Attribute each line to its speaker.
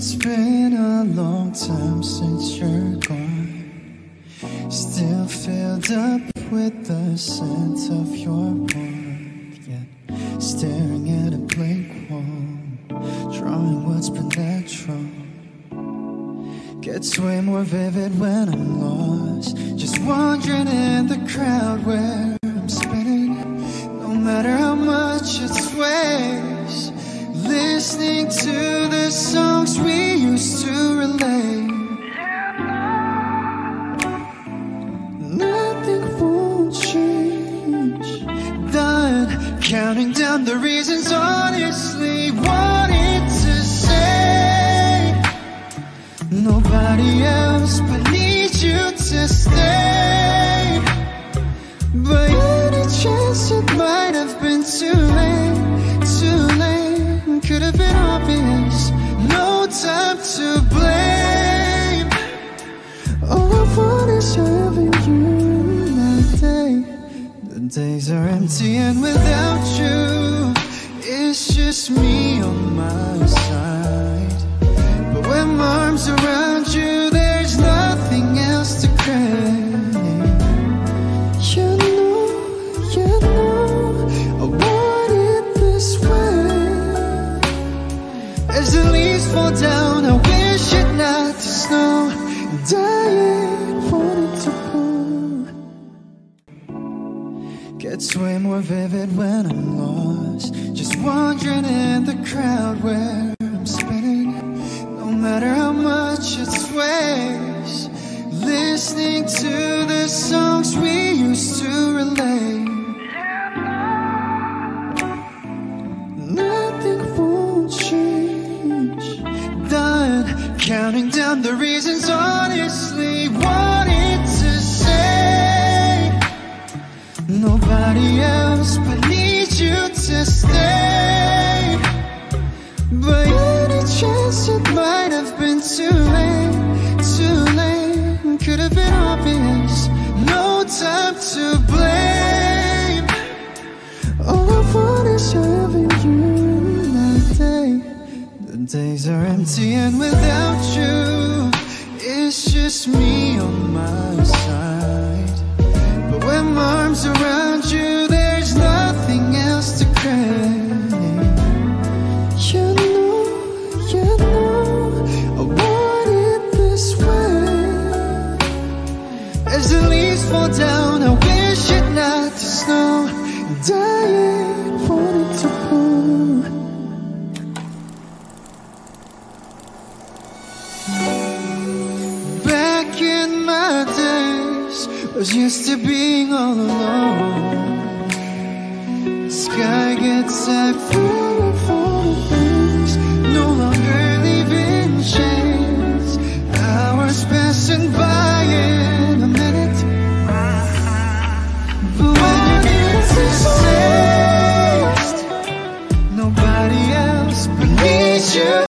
Speaker 1: It's been a long time since you're gone. Still filled up with the scent of your warmth. Yet staring at a blank wall, drawing what's been natural. Gets way more vivid when I'm lost. Just wandering in the crowd where I'm spinning. No matter how much it's sway. Counting down the reasons, honestly, wanted to say. Nobody else days are empty and without you, it's just me on my side. But when my arms around you, there's nothing else to crave. You know, you know, I want it this way. As the leaves fall down, I wish it not to snow. I Gets way more vivid when I'm lost. Just wandering in the crowd where I'm spinning. No matter how much it sways, listening to the songs we used to relate. Nothing won't change. Done counting down the reasons, honestly, wanted to Nobody else but need you to stay. But any chance it might have been too late, too late. Could have been obvious, no time to blame. All I want is having you in my day. The days are empty and without you, it's just me on my fall down, I wish it not to snow. And I ain't wanting to go. Back in my days, was used to being all alone. The sky gets for beneath you.